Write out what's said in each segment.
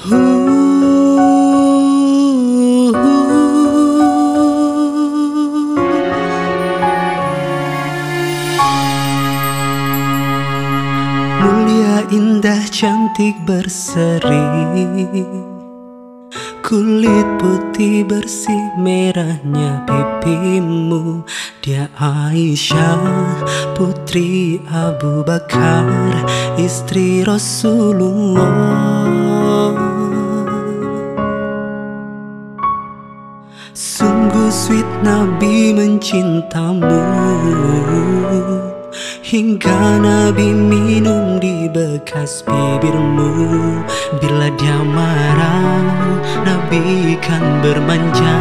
Mulia indah cantik berseri Kulit putih bersih merahnya pipimu. Dia Aisyah putri Abu Bakar Istri Rasulullah Sungguh sweet Nabi mencintamu. Hingga Nabi minum di bekas bibirmu. Bila dia marah Nabi kan bermanja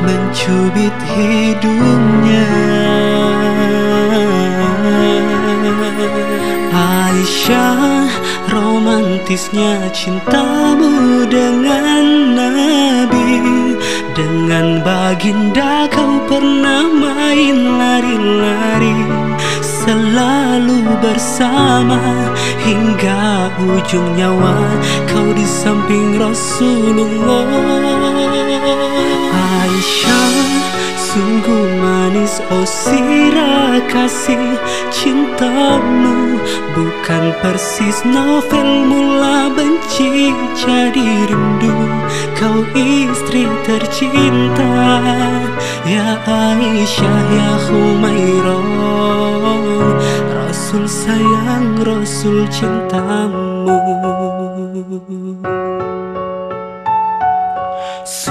Mencubit hidungnya. Aisyah romantisnya cintamu dengan Nabi Dengan baginda kau pernah main lari-lari selalu bersama hingga ujung nyawa kau di samping Rasulullah sirah kasih cintamu bukan persis novel. Mula benci jadi rindu kau istri tercinta. Ya Aisyah ya Humairah Rasul sayang Rasul cintamu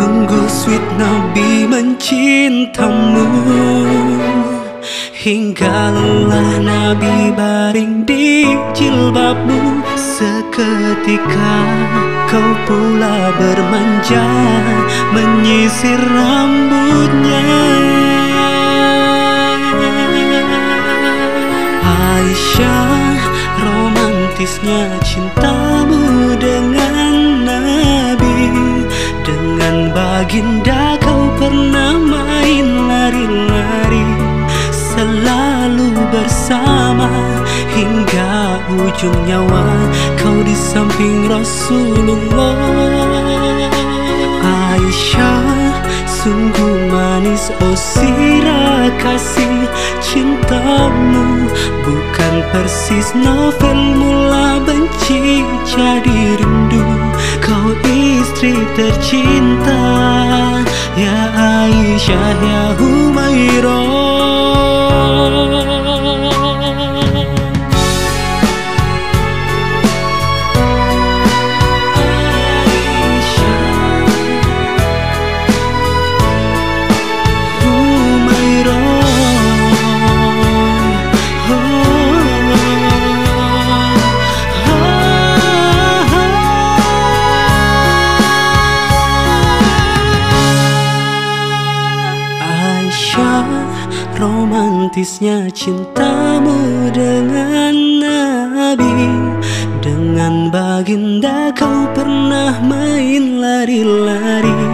Sungguh sweet Nabi mencintamu. Hingga lelah Nabi baring di jilbabmu. Seketika kau pula bermanja Menyisir rambutnya. Aisyah romantisnya cintamu Baginda kau pernah main lari-lari Selalu bersama hingga ujung nyawa Kau di samping Rasulullah. Aisyah sungguh manis oh sirah kasih cintamu. Bukan persis novel mula benci jadi rindu Kau istri tercinta Ya Aisyah ya Humairah romantisnya cintamu dengan Nabi. Dengan baginda kau pernah main lari-lari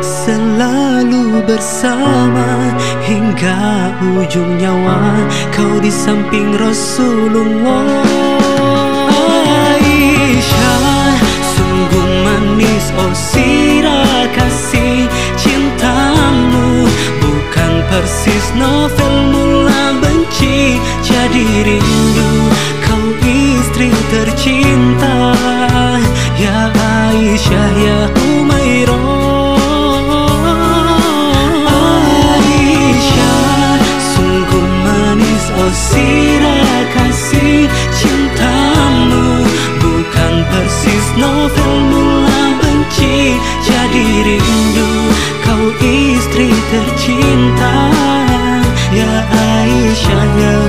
Selalu bersama hingga ujung nyawa Kau di samping Rasulullah. Aisyah sungguh manis oh sirah novel mula benci jadi rindu. Kau istri tercinta Ya Aisyah ya Humairah. Oh sirah kasih cintamu. Bukan persis novel mula benci jadi rindu. Kau istri tercinta Ya Aisyah ya Humairah